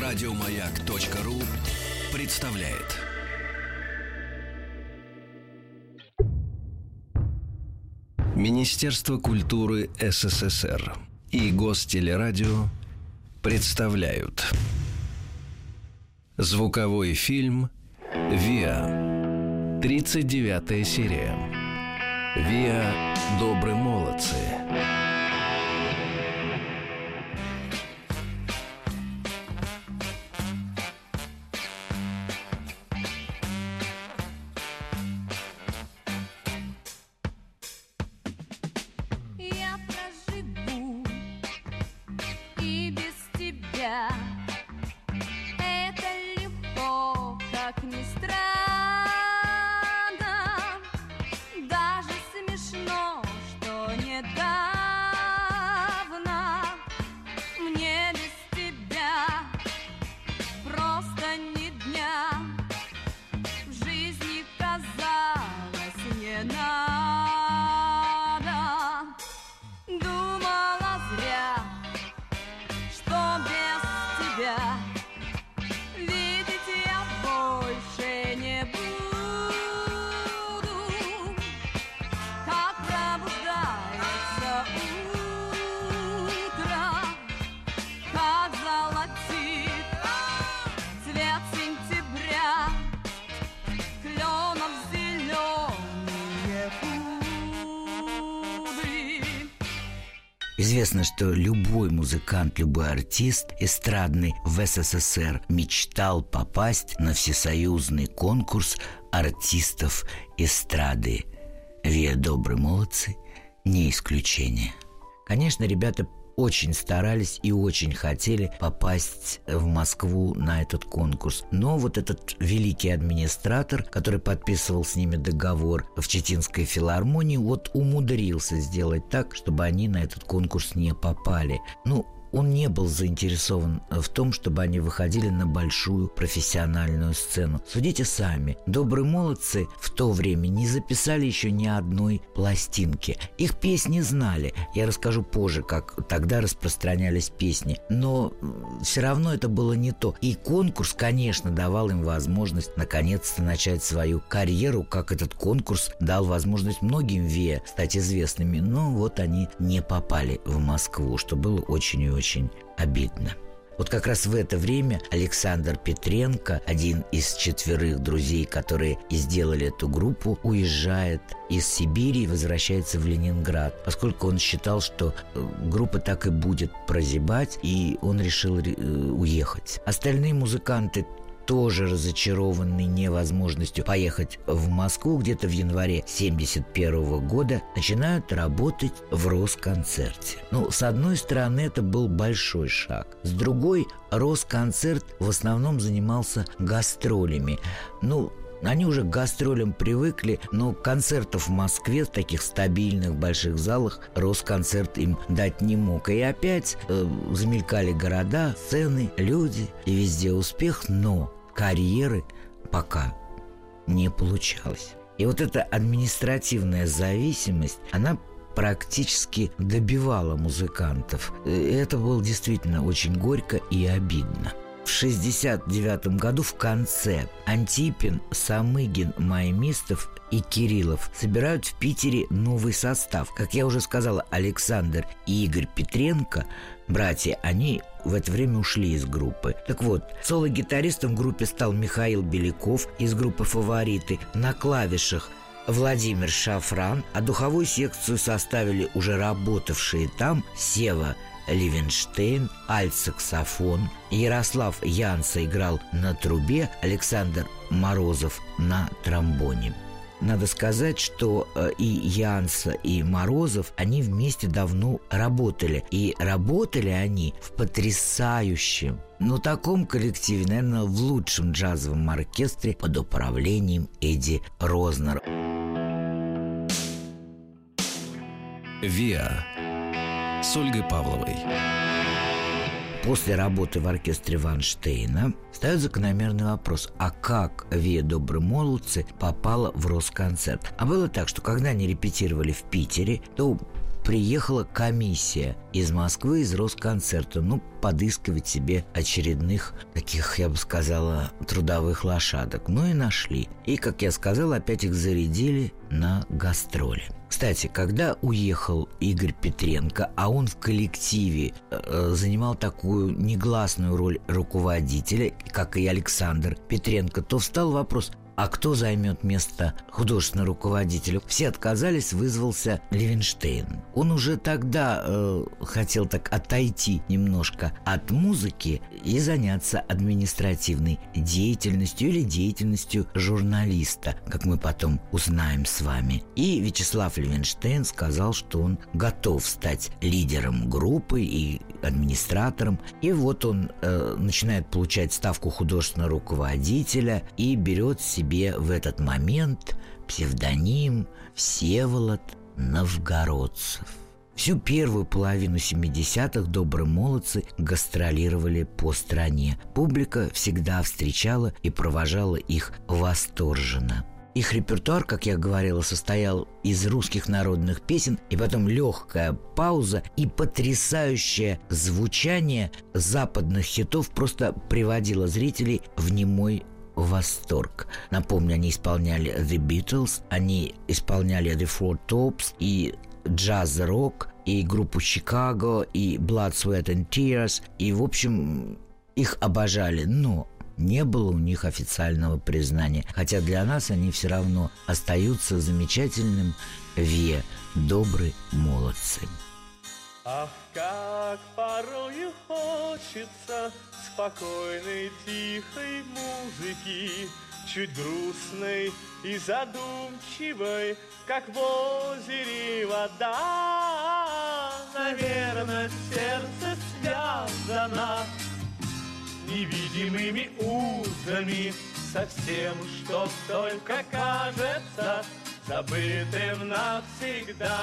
Радиомаяк.ру представляет. Министерство культуры СССР и Гостелерадио представляют Звуковой фильм «Виа» 39 серия «Виа. Добрые молодцы» Известно, что любой музыкант, любой артист эстрадный в СССР мечтал попасть на всесоюзный конкурс артистов эстрады. Вия добрые молодцы не исключение. Конечно, ребята очень старались и очень хотели попасть в Москву на этот конкурс. Но вот этот великий администратор, который подписывал с ними договор в Читинской филармонии, вот умудрился сделать так, чтобы они на этот конкурс не попали. Ну, он не был заинтересован в том, чтобы они выходили на большую профессиональную сцену. Судите сами, добрые молодцы в то время не записали еще ни одной пластинки. Их песни знали. Я расскажу позже, как тогда распространялись песни. Но все равно это было не то. И конкурс, конечно, давал им возможность наконец-то начать свою карьеру, как этот конкурс дал возможность многим ВИА стать известными. Но вот они не попали в Москву, что было очень и очень обидно. Вот как раз в это время Александр Петренко, один из четверых друзей, которые и сделали эту группу, уезжает из Сибири и возвращается в Ленинград, поскольку он считал, что э, группа так и будет прозябать, и он решил э, уехать. Остальные музыканты тоже разочарованный невозможностью поехать в Москву где-то в январе 71 года, начинают работать в Росконцерте. Ну, с одной стороны, это был большой шаг. С другой, Росконцерт в основном занимался гастролями. Ну, они уже к гастролям привыкли, но концертов в Москве в таких стабильных больших залах Росконцерт им дать не мог. И опять э, замелькали города, сцены, люди, и везде успех, но карьеры пока не получалось. И вот эта административная зависимость, она практически добивала музыкантов. И это было действительно очень горько и обидно. В 69 году в конце Антипин, Самыгин, Маймистов и Кириллов собирают в Питере новый состав. Как я уже сказала, Александр и Игорь Петренко, братья, они в это время ушли из группы. Так вот, соло-гитаристом в группе стал Михаил Беляков из группы «Фавориты». На клавишах Владимир Шафран, а духовую секцию составили уже работавшие там Сева Ливенштейн, альт-саксофон, Ярослав Янса играл на трубе, Александр Морозов на тромбоне. Надо сказать, что э, и Янса, и Морозов, они вместе давно работали. И работали они в потрясающем, но таком коллективе, наверное, в лучшем джазовом оркестре под управлением Эдди Рознера. «Виа» с Ольгой Павловой. После работы в оркестре Ванштейна встает закономерный вопрос, а как Вия Добрые Молодцы попала в Росконцерт? А было так, что когда они репетировали в Питере, то приехала комиссия из Москвы, из Росконцерта, ну, подыскивать себе очередных таких, я бы сказала, трудовых лошадок. Ну и нашли. И, как я сказал, опять их зарядили на гастроли. Кстати, когда уехал Игорь Петренко, а он в коллективе э, занимал такую негласную роль руководителя, как и Александр Петренко, то встал вопрос, а кто займет место художественного руководителя? Все отказались, вызвался Левинштейн. Он уже тогда э, хотел так отойти немножко от музыки и заняться административной деятельностью или деятельностью журналиста, как мы потом узнаем с вами. И Вячеслав Левинштейн сказал, что он готов стать лидером группы и администратором. И вот он э, начинает получать ставку художественного руководителя и берет себе себе в этот момент псевдоним Всеволод Новгородцев. Всю первую половину 70-х добрые молодцы гастролировали по стране. Публика всегда встречала и провожала их восторженно. Их репертуар, как я говорила, состоял из русских народных песен, и потом легкая пауза и потрясающее звучание западных хитов просто приводило зрителей в немой восторг. Напомню, они исполняли The Beatles, они исполняли The Four Tops и джаз-рок, и группу Chicago, и Blood, Sweat and Tears, и, в общем, их обожали, но не было у них официального признания. Хотя для нас они все равно остаются замечательным Ве, добрые молодцы. Ах, как порою хочется спокойной, тихой музыки, Чуть грустной и задумчивой, как в озере вода. Наверное, сердце связано невидимыми узами со всем, что только кажется забытым навсегда.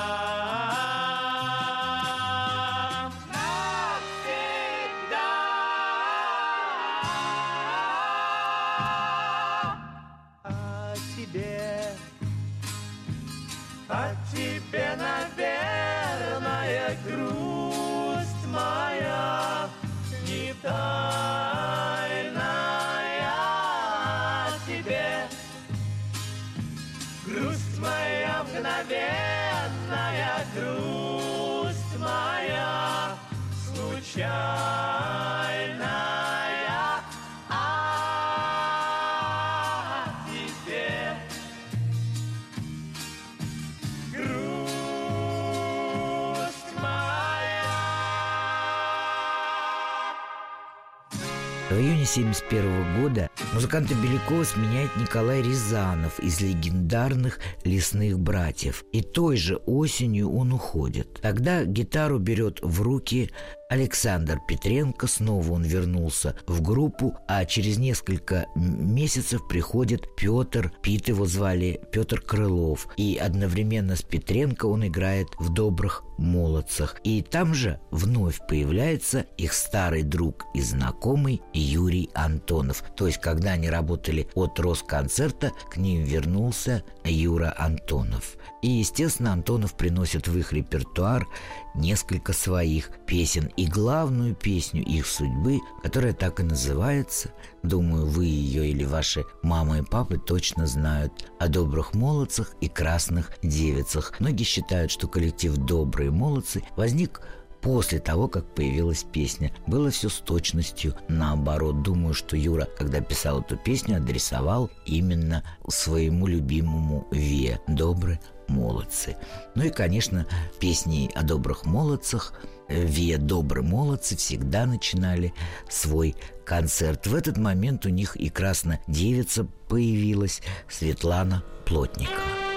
1971 года музыканта Белякова сменяет Николай Рязанов из легендарных «Лесных братьев». И той же осенью он уходит. Тогда гитару берет в руки Александр Петренко, снова он вернулся в группу, а через несколько месяцев приходит Петр, Пит его звали Петр Крылов, и одновременно с Петренко он играет в «Добрых молодцах». И там же вновь появляется их старый друг и знакомый Юрий Антонов. То есть, когда они работали от Росконцерта, к ним вернулся Юра Антонов. И, естественно, Антонов приносит в их репертуар несколько своих песен и главную песню их судьбы, которая так и называется, думаю, вы ее или ваши мама и папы точно знают, о добрых молодцах и красных девицах. Многие считают, что коллектив «Добрые молодцы» возник после того, как появилась песня. Было все с точностью наоборот. Думаю, что Юра, когда писал эту песню, адресовал именно своему любимому Ве «Добрые молодцы». Ну и, конечно, песни о добрых молодцах Ве «Добрые молодцы» всегда начинали свой концерт. В этот момент у них и красная девица появилась Светлана Плотникова.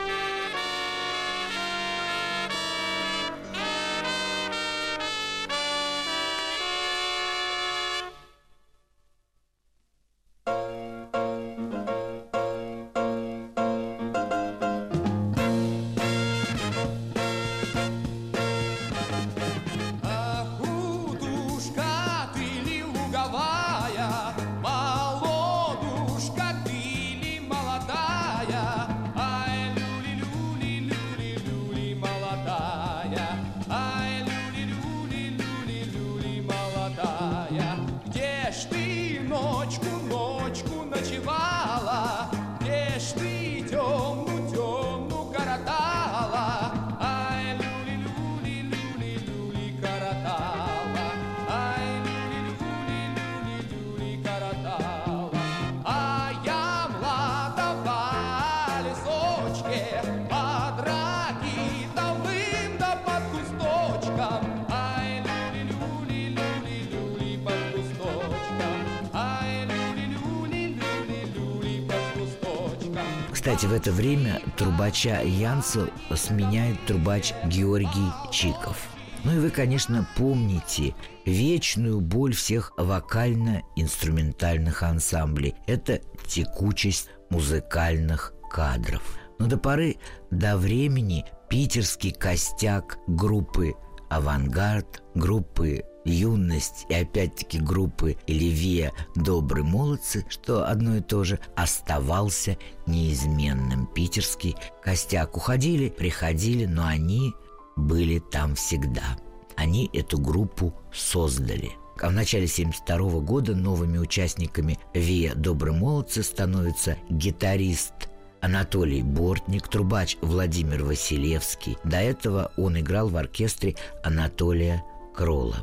Кстати, в это время трубача Янсу сменяет трубач Георгий Чиков. Ну и вы, конечно, помните вечную боль всех вокально-инструментальных ансамблей. Это текучесть музыкальных кадров. Но до поры до времени питерский костяк группы «Авангард», группы юность и опять-таки группы Левия «Добрые молодцы», что одно и то же, оставался неизменным. Питерский костяк уходили, приходили, но они были там всегда. Они эту группу создали. А в начале 1972 года новыми участниками ВИА «Добрые молодцы» становятся гитарист Анатолий Бортник, трубач Владимир Василевский. До этого он играл в оркестре Анатолия Крола.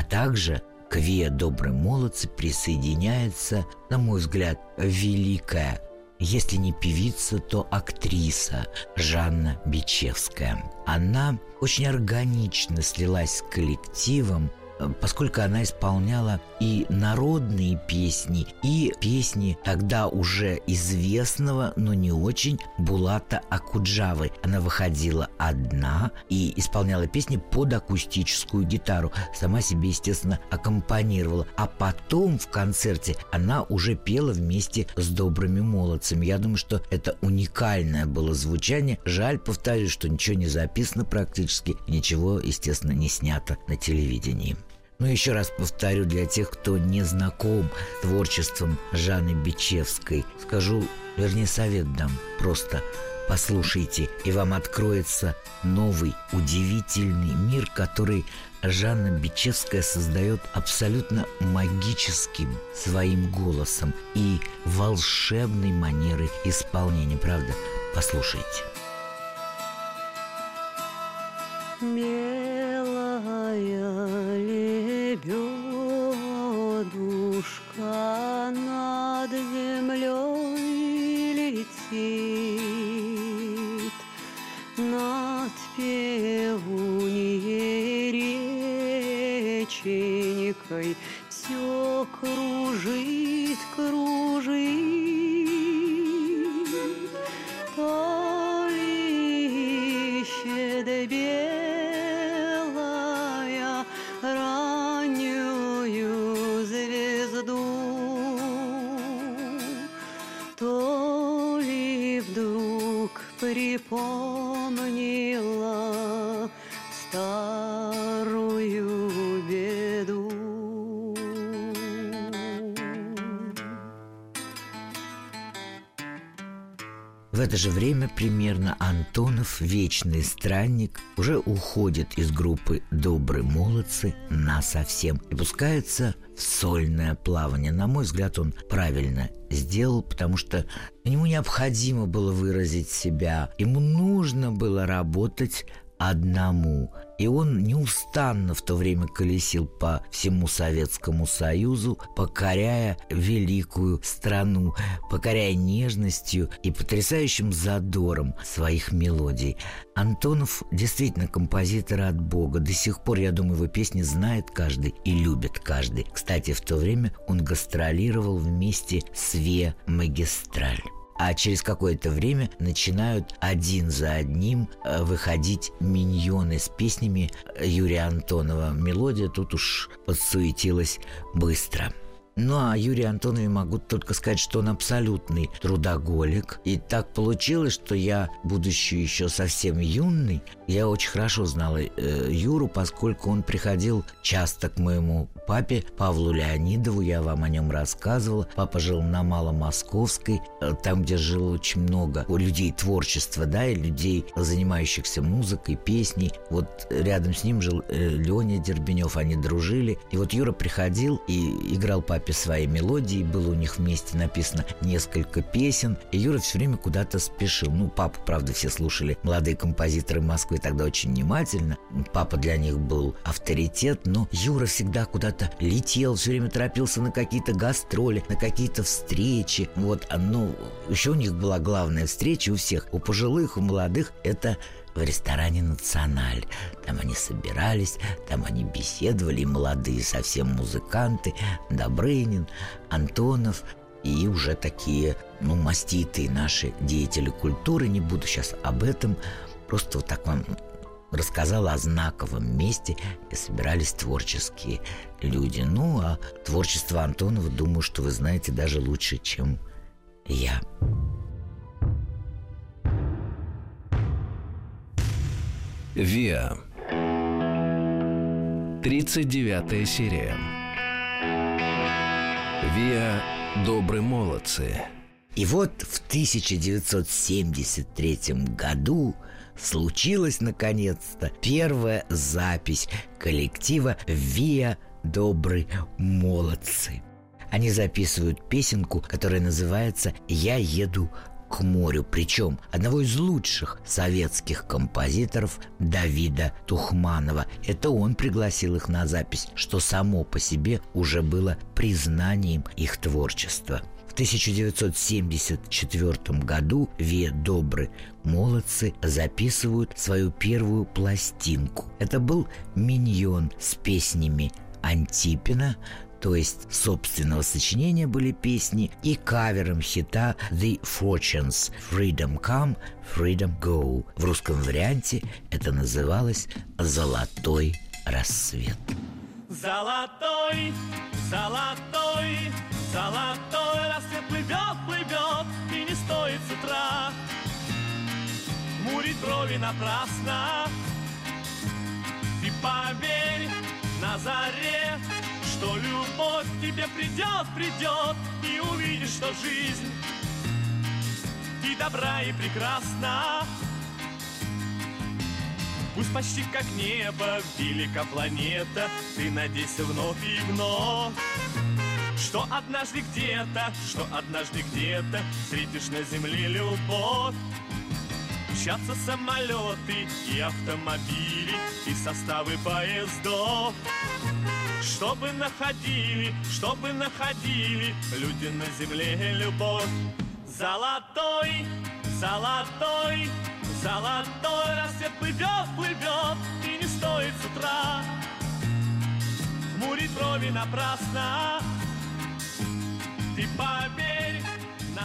А также к ВИА «Добрые молодцы» присоединяется, на мой взгляд, великая если не певица, то актриса Жанна Бичевская. Она очень органично слилась с коллективом, поскольку она исполняла и народные песни, и песни тогда уже известного, но не очень Булата Акуджавы. Она выходила одна и исполняла песни под акустическую гитару. Сама себе, естественно, аккомпанировала. А потом в концерте она уже пела вместе с добрыми молодцами. Я думаю, что это уникальное было звучание. Жаль, повторюсь, что ничего не записано практически, ничего, естественно, не снято на телевидении. Но еще раз повторю для тех, кто не знаком с творчеством Жанны Бичевской, скажу, вернее, совет дам, просто послушайте, и вам откроется новый, удивительный мир, который Жанна Бичевская создает абсолютно магическим своим голосом и волшебной манерой исполнения, правда? Послушайте. Лебедушка над землей летит, над певуньей реченькой все кружит, кружит. Же время примерно Антонов, вечный странник, уже уходит из группы «Добрые молодцы» на совсем и пускается в сольное плавание. На мой взгляд, он правильно сделал, потому что ему необходимо было выразить себя, ему нужно было работать одному. И он неустанно в то время колесил по всему Советскому Союзу, покоряя великую страну, покоряя нежностью и потрясающим задором своих мелодий. Антонов действительно композитор от Бога. До сих пор, я думаю, его песни знает каждый и любит каждый. Кстати, в то время он гастролировал вместе с Ве Магистраль а через какое-то время начинают один за одним э, выходить миньоны с песнями Юрия Антонова. Мелодия тут уж подсуетилась быстро. Ну а Юрию Антонове могу только сказать, что он абсолютный трудоголик. И так получилось, что я, будучи еще совсем юный, я очень хорошо знала э, Юру, поскольку он приходил часто к моему папе Павлу Леонидову, я вам о нем рассказывала. Папа жил на Маломосковской, э, там, где жило очень много людей творчества, да, и людей, занимающихся музыкой, песней. Вот рядом с ним жил э, Леня Дербенев, они дружили. И вот Юра приходил и играл папе свои мелодии, было у них вместе написано несколько песен, и Юра все время куда-то спешил. Ну, папу, правда, все слушали молодые композиторы Москвы тогда очень внимательно. Папа для них был авторитет, но Юра всегда куда-то летел, все время торопился на какие-то гастроли, на какие-то встречи. Вот, а, ну, еще у них была главная встреча у всех, у пожилых, у молодых, это в ресторане «Националь». Там они собирались, там они беседовали, и молодые совсем музыканты, Добрынин, Антонов. и уже такие, ну, маститые наши деятели культуры. Не буду сейчас об этом, просто вот так вам рассказала о знаковом месте, где собирались творческие люди. Ну, а творчество Антонова, думаю, что вы знаете даже лучше, чем я. Виа. 39 серия. Виа «Добрые молодцы». И вот в 1973 году случилась наконец-то первая запись коллектива «Виа Добрые молодцы». Они записывают песенку, которая называется «Я еду к морю», причем одного из лучших советских композиторов Давида Тухманова. Это он пригласил их на запись, что само по себе уже было признанием их творчества. В 1974 году Ве Добры молодцы записывают свою первую пластинку. Это был «Миньон» с песнями Антипина, то есть собственного сочинения были песни, и кавером хита The Fortunes «Freedom Come, Freedom Go». В русском варианте это называлось «Золотой рассвет». Золотой, золотой, золотой рассвет плывет, плывет и не стоит с утра Мурить брови напрасно Ты поверь на заре что любовь тебе придет, придет, и увидишь, что жизнь и добра, и прекрасна. Пусть почти как небо, велика планета, ты надейся вновь и вновь. Что однажды где-то, что однажды где-то Встретишь на земле любовь Мчатся самолеты и автомобили И составы поездов чтобы находили, чтобы находили люди на земле любовь. Золотой, золотой, золотой рассвет плывет, плывет и не стоит с утра. Хмурить брови напрасно, ты поверь,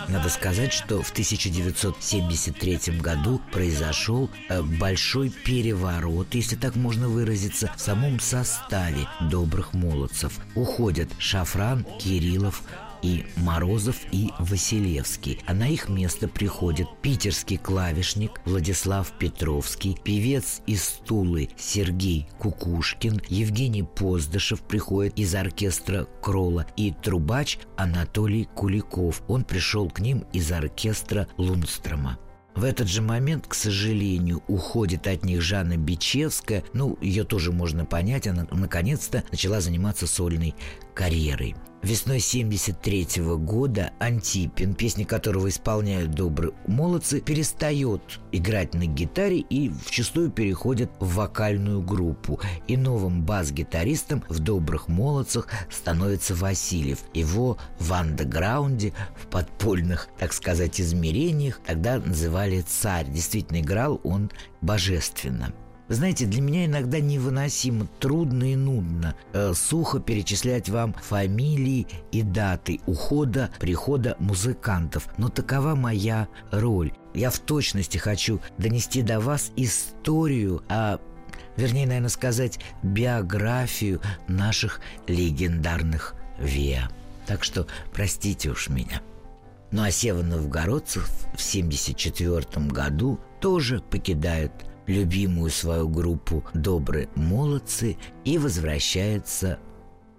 надо сказать, что в 1973 году произошел э, большой переворот, если так можно выразиться, в самом составе добрых молодцев. Уходят Шафран, Кириллов, и Морозов, и Василевский. А на их место приходит питерский клавишник Владислав Петровский, певец из Тулы Сергей Кукушкин, Евгений Поздышев приходит из оркестра Крола и трубач Анатолий Куликов. Он пришел к ним из оркестра Лунстрома. В этот же момент, к сожалению, уходит от них Жанна Бичевская. Ну, ее тоже можно понять, она наконец-то начала заниматься сольной карьерой. Весной 73 -го года Антипин, песни которого исполняют добрые молодцы, перестает играть на гитаре и вчастую переходит в вокальную группу. И новым бас-гитаристом в «Добрых молодцах» становится Васильев. Его в андеграунде, в подпольных, так сказать, измерениях тогда называли «Царь». Действительно, играл он божественно – знаете, для меня иногда невыносимо трудно и нудно э, сухо перечислять вам фамилии и даты ухода, прихода музыкантов. Но такова моя роль. Я в точности хочу донести до вас историю, а вернее, наверное, сказать биографию наших легендарных ВИА. Так что простите уж меня. Ну а Сева Новгородцев в 1974 году тоже покидает любимую свою группу «Добрые молодцы» и возвращается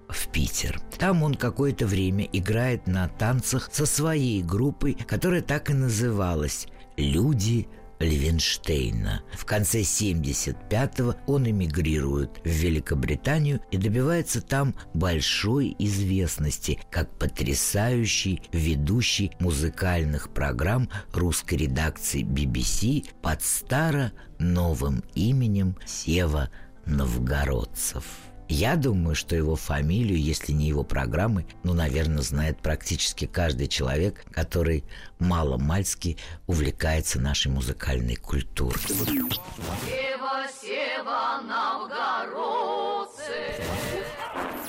в Питер. Там он какое-то время играет на танцах со своей группой, которая так и называлась «Люди Левенштейна. В конце 75-го он эмигрирует в Великобританию и добивается там большой известности как потрясающий ведущий музыкальных программ русской редакции BBC под старо-новым именем Сева Новгородцев. Я думаю, что его фамилию, если не его программы, ну, наверное, знает практически каждый человек, который мало-мальски увлекается нашей музыкальной культурой. Сева, Сева, новгородцы,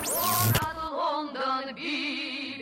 город Лондон, BBC.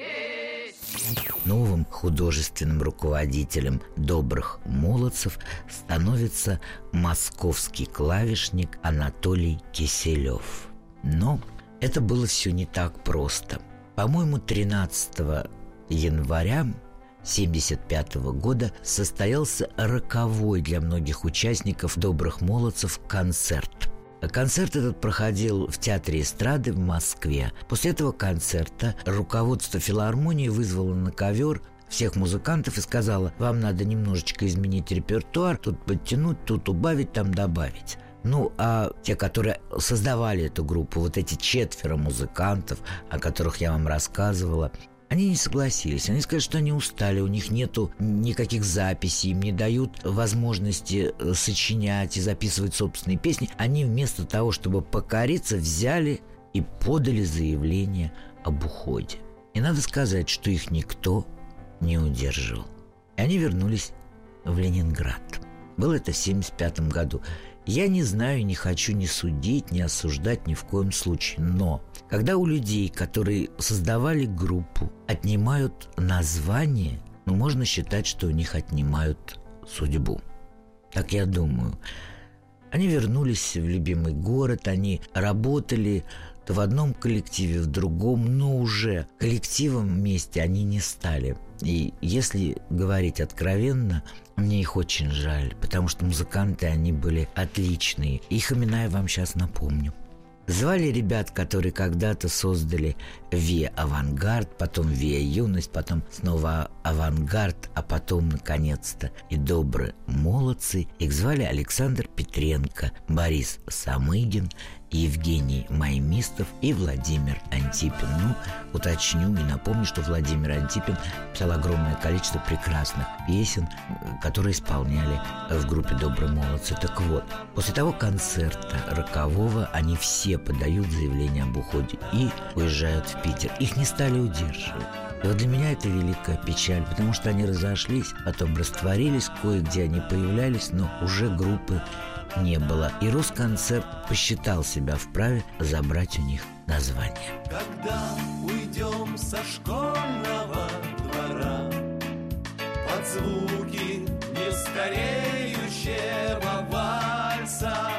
художественным руководителем «Добрых молодцев» становится московский клавишник Анатолий Киселев. Но это было все не так просто. По-моему, 13 января 1975 года состоялся роковой для многих участников «Добрых молодцев» концерт – Концерт этот проходил в Театре эстрады в Москве. После этого концерта руководство филармонии вызвало на ковер всех музыкантов и сказала, вам надо немножечко изменить репертуар, тут подтянуть, тут убавить, там добавить. Ну, а те, которые создавали эту группу, вот эти четверо музыкантов, о которых я вам рассказывала, они не согласились. Они сказали, что они устали, у них нету никаких записей, им не дают возможности э, сочинять и записывать собственные песни. Они вместо того, чтобы покориться, взяли и подали заявление об уходе. И надо сказать, что их никто не удерживал. И они вернулись в Ленинград. Было это в 1975 году. Я не знаю, не хочу ни судить, ни осуждать ни в коем случае. Но когда у людей, которые создавали группу, отнимают название, ну, можно считать, что у них отнимают судьбу. Так я думаю. Они вернулись в любимый город, они работали то в одном коллективе, в другом, но уже коллективом вместе они не стали. И если говорить откровенно, мне их очень жаль, потому что музыканты, они были отличные. Их имена я вам сейчас напомню. Звали ребят, которые когда-то создали Виа Авангард, потом Виа Юность, потом снова Авангард, а потом, наконец-то, и Добрые Молодцы. Их звали Александр Петренко, Борис Самыгин, Евгений Маймистов и Владимир Антипин. Ну, уточню и напомню, что Владимир Антипин писал огромное количество прекрасных песен, которые исполняли в группе «Добрые молодцы». Так вот, после того концерта рокового они все подают заявление об уходе и уезжают в Питер. Их не стали удерживать. И вот для меня это великая печаль, потому что они разошлись, потом растворились, кое-где они появлялись, но уже группы не было. И Росконцерт посчитал себя вправе забрать у них название. Когда уйдем со школьного двора Под звуки нестареющего вальса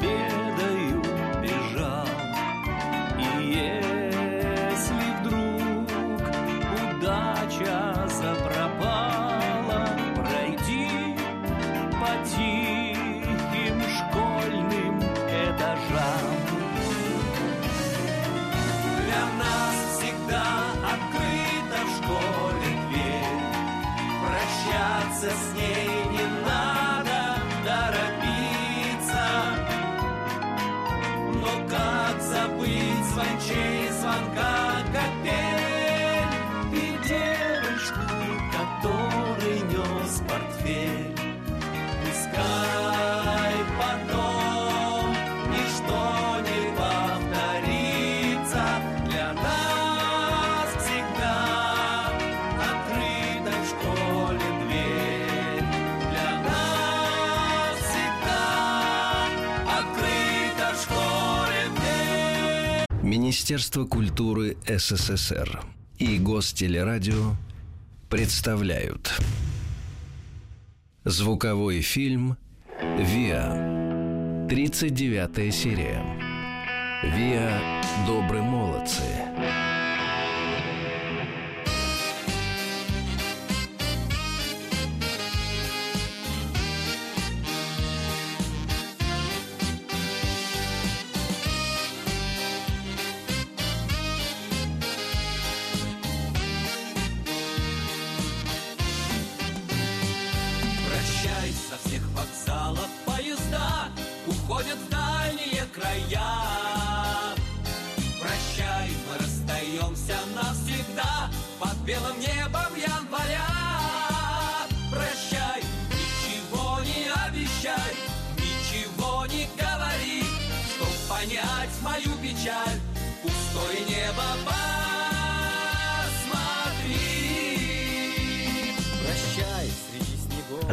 с портфель Пускай потом ничто не повторится Для нас всегда открыта в школе дверь. Для нас всегда открыта в школе дверь. Министерство культуры СССР и Гостелерадио представляют Звуковой фильм «Виа» 39 серия. «Виа. Добрые молодцы»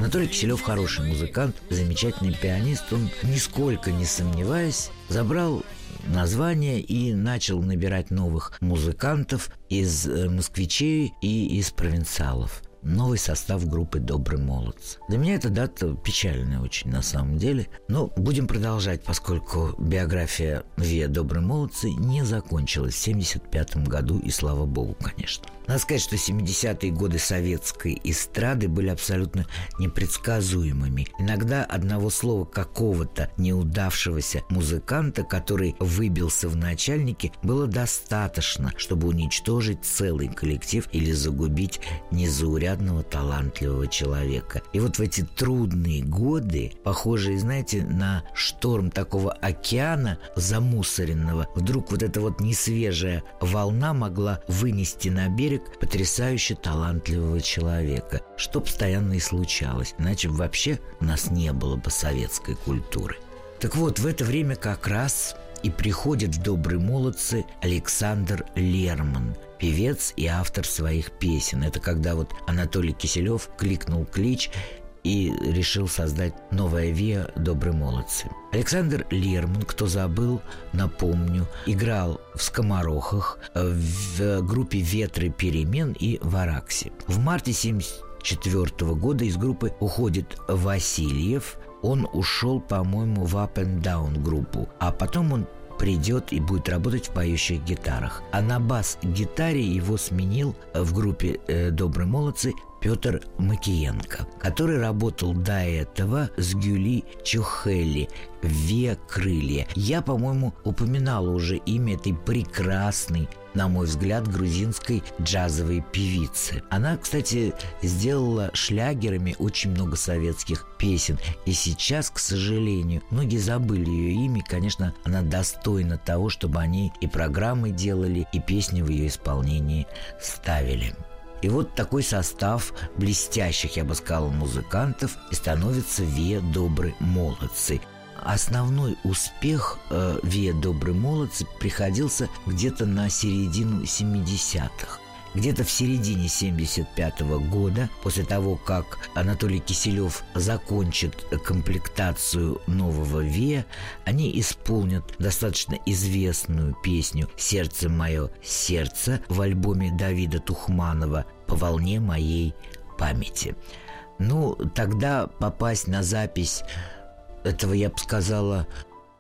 Анатолий Киселев хороший музыкант, замечательный пианист. Он, нисколько не сомневаясь, забрал название и начал набирать новых музыкантов из э, москвичей и из провинциалов. Новый состав группы «Добрый молодцы». Для меня эта дата печальная очень на самом деле. Но будем продолжать, поскольку биография Виа «Добрый молодцы» не закончилась в 1975 году, и слава богу, конечно. Надо сказать, что 70-е годы советской эстрады были абсолютно непредсказуемыми. Иногда одного слова какого-то неудавшегося музыканта, который выбился в начальнике, было достаточно, чтобы уничтожить целый коллектив или загубить незаурядного талантливого человека. И вот в эти трудные годы, похожие, знаете, на шторм такого океана замусоренного, вдруг вот эта вот несвежая волна могла вынести на берег потрясающе талантливого человека, что постоянно и случалось, иначе вообще у нас не было бы советской культуры. Так вот, в это время как раз и приходит в «Добрые молодцы» Александр Лерман, певец и автор своих песен. Это когда вот Анатолий Киселев кликнул клич и решил создать новое ВИА «Добрые молодцы». Александр Лерман, кто забыл, напомню, играл в «Скоморохах», в группе «Ветры перемен» и в «Араксе». В марте 1974 года из группы уходит Васильев. Он ушел, по-моему, в Up and Down группу, а потом он придет и будет работать в поющих гитарах. А на бас-гитаре его сменил в группе э, «Добрые молодцы» Петр Макиенко, который работал до этого с Гюли Чухели в «Виа Крылья». Я, по-моему, упоминала уже имя этой прекрасной на мой взгляд, грузинской джазовой певицы. Она, кстати, сделала шлягерами очень много советских песен. И сейчас, к сожалению, многие забыли ее имя. Конечно, она достойна того, чтобы они и программы делали, и песни в ее исполнении ставили. И вот такой состав блестящих, я бы сказал, музыкантов и становится «Ве добрые молодцы». Основной успех э, «Ве добрые молодцы» приходился где-то на середину 70-х. Где-то в середине 75 года, после того, как Анатолий Киселев закончит комплектацию нового ВИА, они исполнят достаточно известную песню «Сердце мое, сердце» в альбоме Давида Тухманова «По волне моей памяти». Ну, тогда попасть на запись этого, я бы сказала,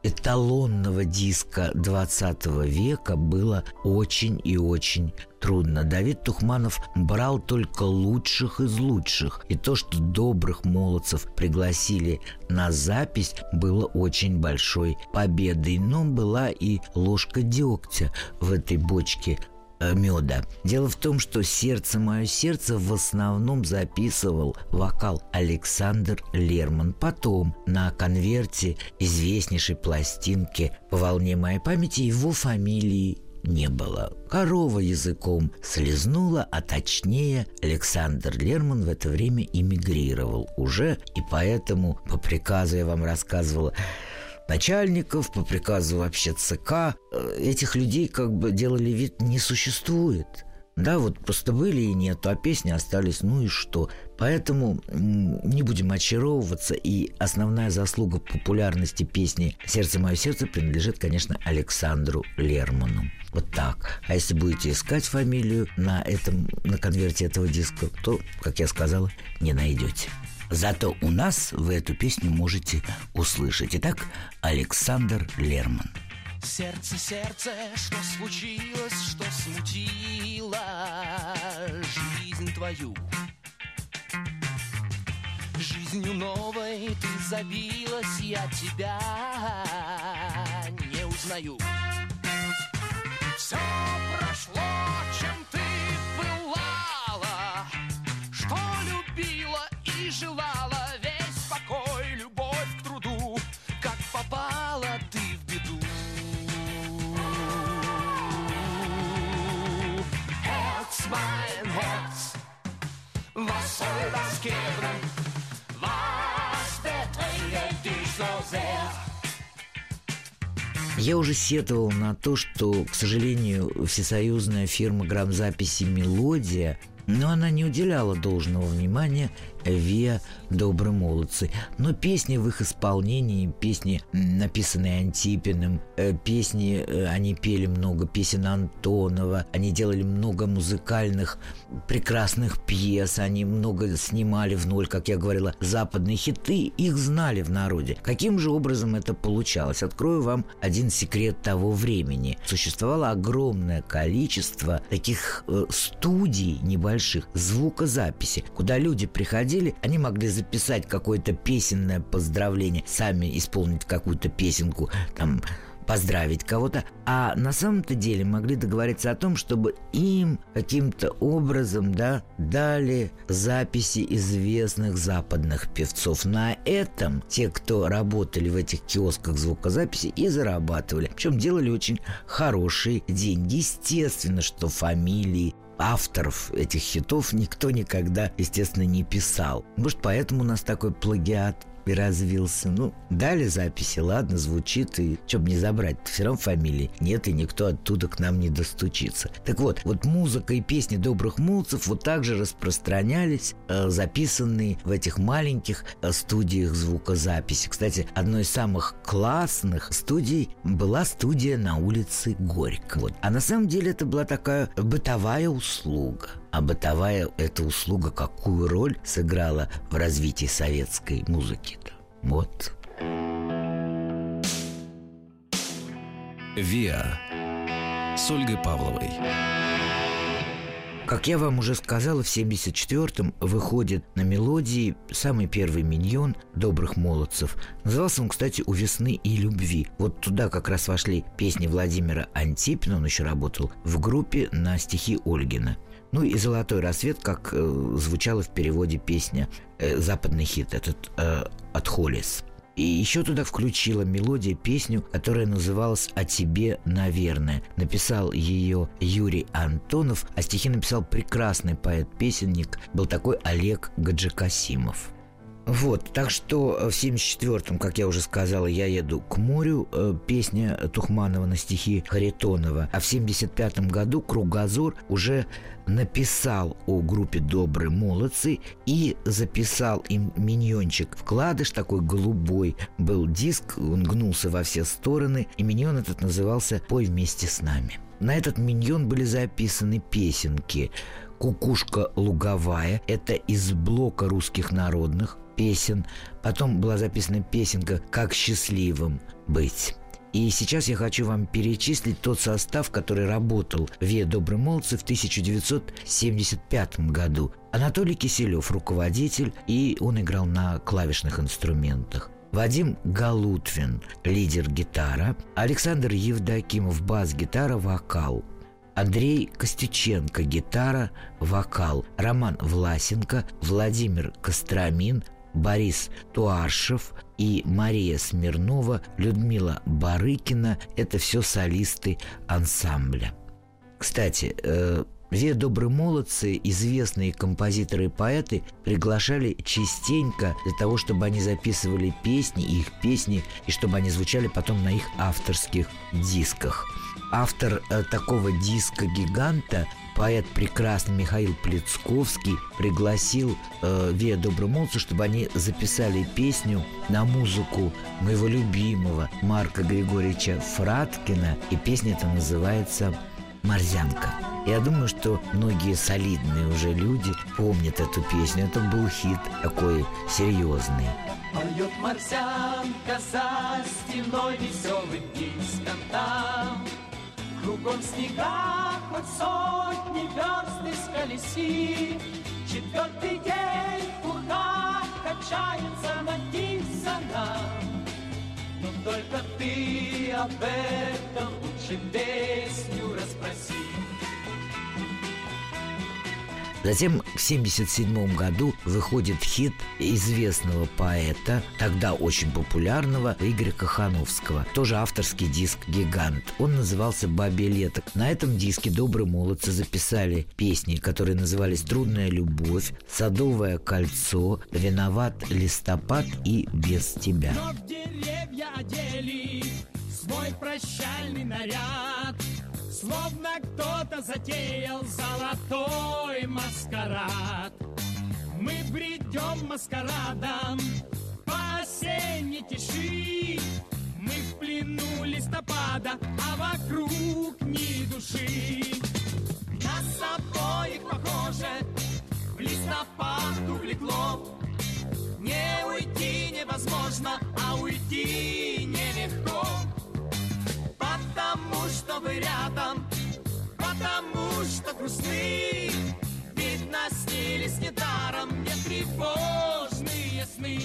эталонного диска 20 века было очень и очень трудно. Давид Тухманов брал только лучших из лучших. И то, что добрых молодцев пригласили на запись, было очень большой победой. Но была и ложка дегтя в этой бочке меда. Дело в том, что «Сердце мое сердце» в основном записывал вокал Александр Лерман. Потом на конверте известнейшей пластинки «По волне моей памяти» его фамилии не было. Корова языком слезнула, а точнее Александр Лерман в это время эмигрировал уже, и поэтому по приказу я вам рассказывала, начальников, по приказу вообще ЦК, э, этих людей как бы делали вид не существует. Да, вот просто были и нету, а песни остались, ну и что. Поэтому не будем очаровываться, и основная заслуга популярности песни «Сердце мое сердце» принадлежит, конечно, Александру Лерману. Вот так. А если будете искать фамилию на этом, на конверте этого диска, то, как я сказала, не найдете. Зато у нас вы эту песню можете услышать. Итак, Александр Лерман. Сердце, сердце, что случилось, что смутило жизнь твою? Жизнью новой ты забилась, я тебя не узнаю. Все прошло, чем ты Желала весь покой, любовь к труду, как попала ты в беду. Herz, mein Herz, was soll das geben? Was beträgt dich so sehr? Я уже сетовал на то, что, к сожалению, всесоюзная фирма грамзаписи «Мелодия», но она не уделяла должного внимания Виа «Добрые молодцы». Но песни в их исполнении, песни, написанные Антипиным, э, песни, э, они пели много песен Антонова, они делали много музыкальных прекрасных пьес, они много снимали в ноль, как я говорила, западные хиты, их знали в народе. Каким же образом это получалось? Открою вам один секрет того времени. Существовало огромное количество таких э, студий небольших, звукозаписи, куда люди приходили, они могли записать какое-то песенное поздравление, сами исполнить какую-то песенку, там поздравить кого-то, а на самом-то деле могли договориться о том, чтобы им каким-то образом да, дали записи известных западных певцов. На этом те, кто работали в этих киосках звукозаписи, и зарабатывали. Причем делали очень хорошие деньги. Естественно, что фамилии авторов этих хитов никто никогда, естественно, не писал. Может, поэтому у нас такой плагиат и развился. Ну, дали записи, ладно, звучит, и что бы не забрать, все равно фамилии нет, и никто оттуда к нам не достучится. Так вот, вот музыка и песни добрых молодцев вот так же распространялись, э, записанные в этих маленьких э, студиях звукозаписи. Кстати, одной из самых классных студий была студия на улице Горько. Вот. А на самом деле это была такая бытовая услуга. А бытовая эта услуга какую роль сыграла в развитии советской музыки-то? Вот. «Виа» с Ольгой Павловой. Как я вам уже сказала, в 74-м выходит на мелодии самый первый миньон «Добрых молодцев». Назывался он, кстати, «У весны и любви». Вот туда как раз вошли песни Владимира Антипина, он еще работал в группе на стихи Ольгина. Ну и «Золотой рассвет», как э, звучала в переводе песня, э, западный хит этот э, от Холлис. И еще туда включила мелодия песню, которая называлась «О тебе, наверное». Написал ее Юрий Антонов, а стихи написал прекрасный поэт-песенник, был такой Олег Гаджикасимов. Вот, так что в 74-м, как я уже сказала, я еду к морю, э, песня Тухманова на стихи Харитонова, а в 75-м году Кругозор уже написал о группе «Добрые молодцы» и записал им миньончик. Вкладыш такой голубой был диск, он гнулся во все стороны, и миньон этот назывался «Пой вместе с нами». На этот миньон были записаны песенки «Кукушка луговая» — это из блока русских народных, песен. Потом была записана песенка «Как счастливым быть». И сейчас я хочу вам перечислить тот состав, который работал в «Ве добрый молодцы» в 1975 году. Анатолий Киселев – руководитель, и он играл на клавишных инструментах. Вадим Галутвин – лидер гитара, Александр Евдокимов – бас-гитара, вокал, Андрей Костюченко – гитара, вокал, Роман Власенко, Владимир Костромин, Борис Туаршев и Мария Смирнова, Людмила Барыкина – это все солисты ансамбля. Кстати, э, добрые молодцы, известные композиторы и поэты приглашали частенько для того, чтобы они записывали песни, их песни, и чтобы они звучали потом на их авторских дисках. Автор э, такого диска-гиганта поэт прекрасный Михаил Плецковский пригласил э, Вея Добромолца, чтобы они записали песню на музыку моего любимого Марка Григорьевича Фраткина. И песня эта называется «Морзянка». Я думаю, что многие солидные уже люди помнят эту песню. Это был хит такой серьезный. Поет марсианка за стеной веселым дисконтом. Кругом снега, хоть сотни верст исколеси. Четвертый день курка качается нанизана. Но только ты об этом лучше песню расспроси. Затем в 1977 году выходит хит известного поэта, тогда очень популярного Игоря Кахановского. Тоже авторский диск «Гигант». Он назывался «Бабе лето». На этом диске добрые молодцы записали песни, которые назывались «Трудная любовь», «Садовое кольцо», «Виноват листопад» и «Без тебя». Но деревья одели свой прощальный наряд Словно кто-то затеял золотой маскарад. Мы бредем маскарадом по осенней тиши. Мы в плену листопада, а вокруг ни души. Нас обоих похоже в листопад увлекло. Не уйти невозможно, а уйти нелегко Потому что вы рядом, потому что грустны Видно, снились недаром мне тревожные сны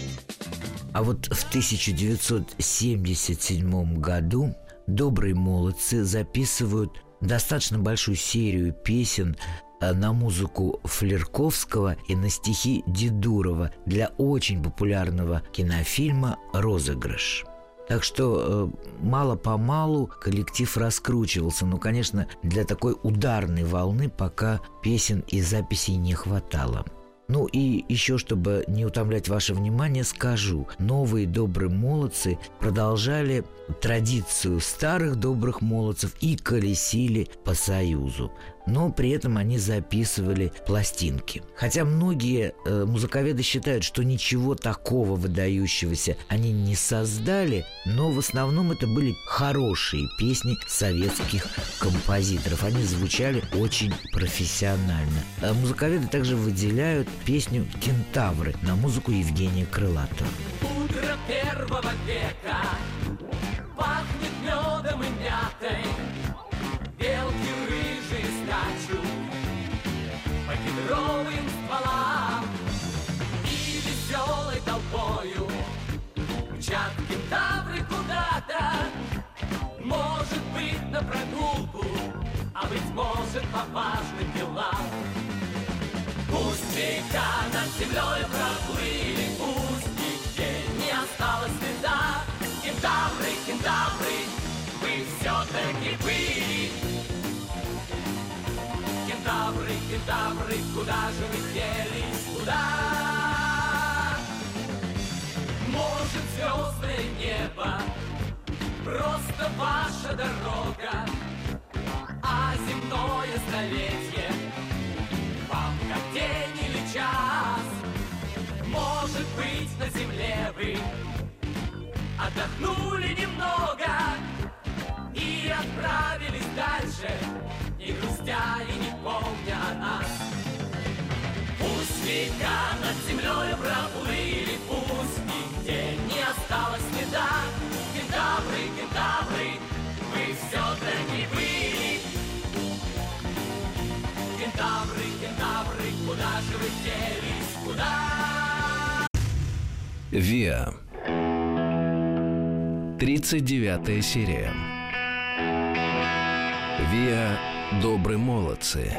А вот в 1977 году добрые молодцы записывают достаточно большую серию песен э, на музыку Флерковского и на стихи Дедурова для очень популярного кинофильма «Розыгрыш». Так что э, мало-помалу коллектив раскручивался. Но, конечно, для такой ударной волны пока песен и записей не хватало. Ну и еще, чтобы не утомлять ваше внимание, скажу. Новые добрые молодцы продолжали традицию старых добрых молодцев и колесили по Союзу но при этом они записывали пластинки. Хотя многие э, музыковеды считают, что ничего такого выдающегося они не создали, но в основном это были хорошие песни советских композиторов. Они звучали очень профессионально. А музыковеды также выделяют песню «Кентавры» на музыку Евгения Крылатова. Утро первого века Пахнет медом и мятой на прогулку А быть может по важным делам Пусть века над землей проплыли, пусть нигде не осталось следа. Кентавры, кентавры, вы все-таки были. Кентавры, кентавры, куда же вы делись, куда? Может, звездное небо, просто ваша дорога, а земное столетие. Вам как день или час Может быть на земле вы Отдохнули немного И отправились дальше Не грустя и не помня о нас. Пусть века над землей проплыли Пусть нигде не осталось следа Виа. 39 серия. Виа «Добрые молодцы».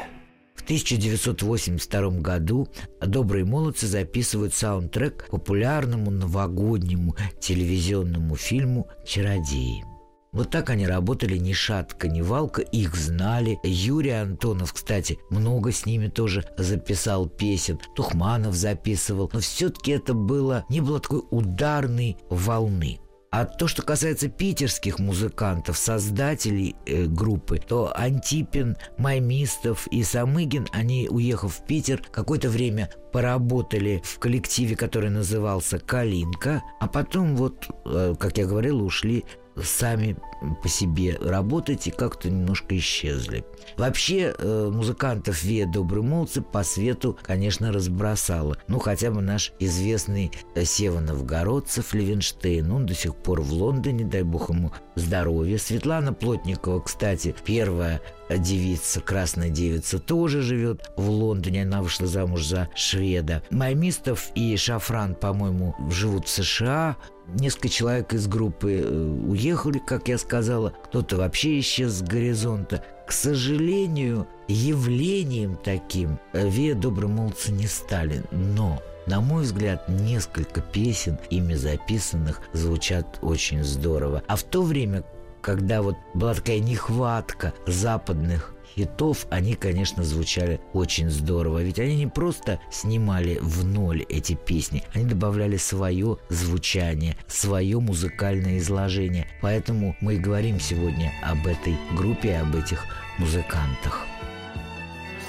В 1982 году «Добрые молодцы» записывают саундтрек популярному новогоднему телевизионному фильму «Чародеи». Вот так они работали ни шатка, ни валка, их знали. Юрий Антонов, кстати, много с ними тоже записал песен. Тухманов записывал. Но все-таки это было, не было такой ударной волны. А то, что касается питерских музыкантов, создателей э, группы, то Антипин, Маймистов и Самыгин, они, уехав в Питер, какое-то время поработали в коллективе, который назывался «Калинка», а потом вот, э, как я говорил, ушли сами по себе работать и как-то немножко исчезли. Вообще э, музыкантов Вия Добрый Молодцы по свету, конечно, разбросало. Ну, хотя бы наш известный э, Сева Новгородцев, Левинштейн, он до сих пор в Лондоне, дай бог ему здоровья. Светлана Плотникова, кстати, первая девица, красная девица, тоже живет в Лондоне. Она вышла замуж за шведа. Маймистов и Шафран, по-моему, живут в США. Несколько человек из группы э, уехали, как я сказала. Кто-то вообще исчез с горизонта. К сожалению, явлением таким Вея Добрые Молодцы не стали. Но на мой взгляд, несколько песен, ими записанных, звучат очень здорово. А в то время, когда вот была такая нехватка западных хитов, они, конечно, звучали очень здорово. Ведь они не просто снимали в ноль эти песни, они добавляли свое звучание, свое музыкальное изложение. Поэтому мы и говорим сегодня об этой группе, об этих музыкантах.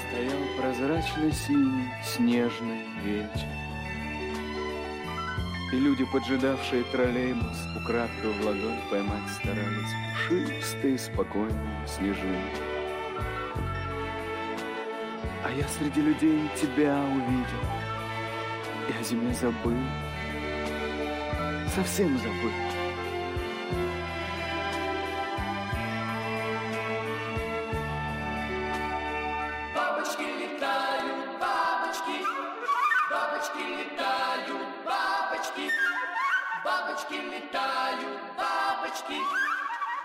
Стоял прозрачно-синий снежный вечер. И люди, поджидавшие троллейбус, украдкой в ладонь поймать старались пушистые, спокойные снежинки. А я среди людей тебя увидел, и о зиме забыл, совсем забыл. Бабочки летают, бабочки, бабочки летают, бабочки, бабочки летают, бабочки,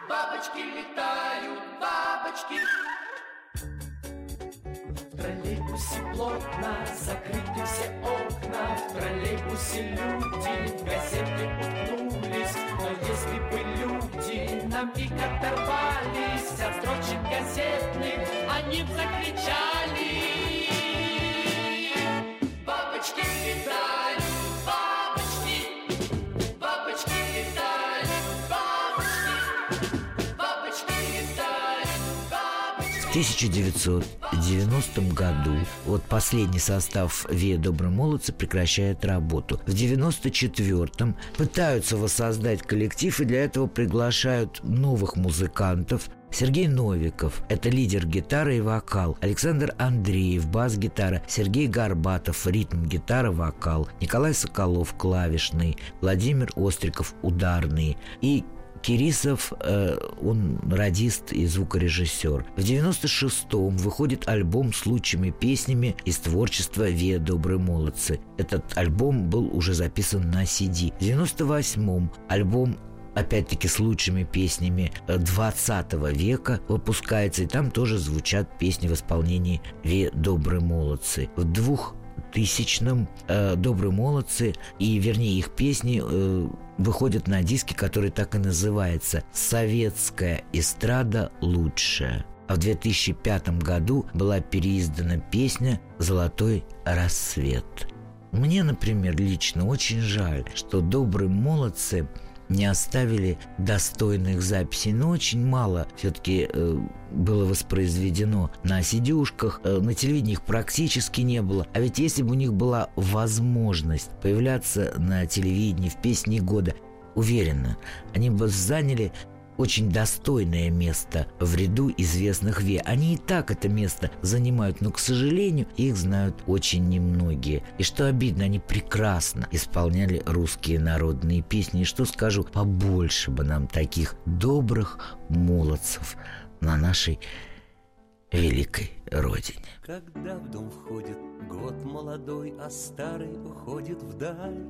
бабочки летают, бабочки. В троллейбусе плотно закрыты все окна, в троллейбусе люди в газете уткнулись, но если бы люди на миг оторвались от строчек газетных, они б закричали. 1990 году вот последний состав «Вея Добрые молодцы» прекращает работу. В 94-м пытаются воссоздать коллектив и для этого приглашают новых музыкантов, Сергей Новиков – это лидер гитары и вокал. Александр Андреев – бас-гитара. Сергей Горбатов – ритм-гитара, вокал. Николай Соколов – клавишный. Владимир Остриков – ударный. И Кирисов, э, он радист и звукорежиссер. В 96-м выходит альбом с лучшими песнями из творчества «Вея Добрые молодцы». Этот альбом был уже записан на CD. В 98-м альбом опять-таки с лучшими песнями 20 века выпускается, и там тоже звучат песни в исполнении «Ве добрые молодцы». В двух тысячном э, «Добрые молодцы» и, вернее, их песни э, выходят на диске, который так и называется «Советская эстрада лучшая». А в 2005 году была переиздана песня «Золотой рассвет». Мне, например, лично очень жаль, что «Добрые молодцы» не оставили достойных записей, но очень мало все-таки э, было воспроизведено на сидюшках, э, на телевидении их практически не было. А ведь если бы у них была возможность появляться на телевидении в песне года, уверенно, они бы заняли очень достойное место в ряду известных ве. Они и так это место занимают, но, к сожалению, их знают очень немногие. И что обидно, они прекрасно исполняли русские народные песни. И что скажу, побольше бы нам таких добрых молодцев на нашей великой родине. Когда в дом входит год молодой, а старый уходит вдаль,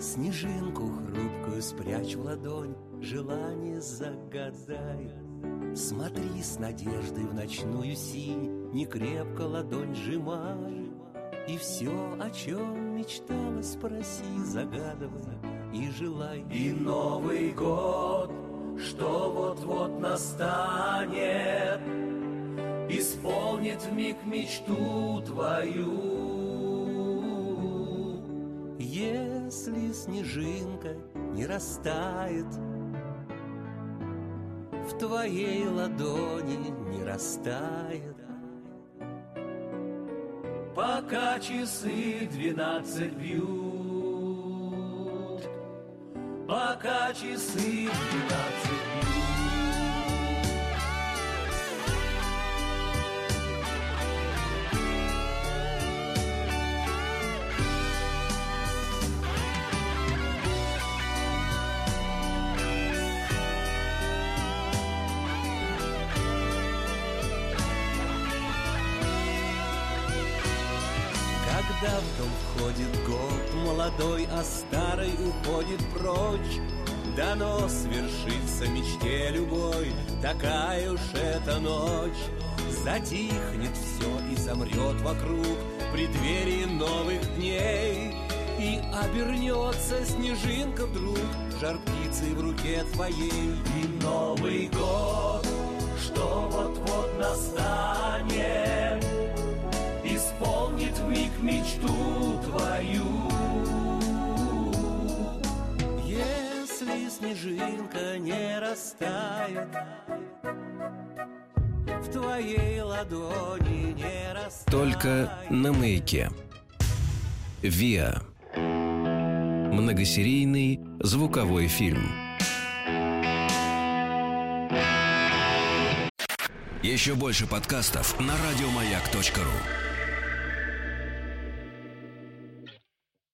Снежинку хрупкую спрячь в ладонь, желание загадай. Смотри с надеждой в ночную синь, не крепко ладонь сжимай. И все, о чем мечтала, спроси, загадывай и желай. И Новый год, что вот-вот настанет, Исполнит в миг мечту твою. Если снежинка не растает, В твоей ладони не растает. Пока часы двенадцать бьют, Пока часы двенадцать бьют. А старый уходит прочь, Дано свершится мечте любой, такая уж эта ночь. Затихнет все и замрет вокруг преддверии новых дней, И обернется снежинка вдруг жар птицы в руке твоей. И Новый год, что вот-вот настанет, исполнит миг мечту снежинка не растает В твоей ладони не растает Только на маяке. ВИА. Многосерийный звуковой фильм. Еще больше подкастов на радиомаяк.ру.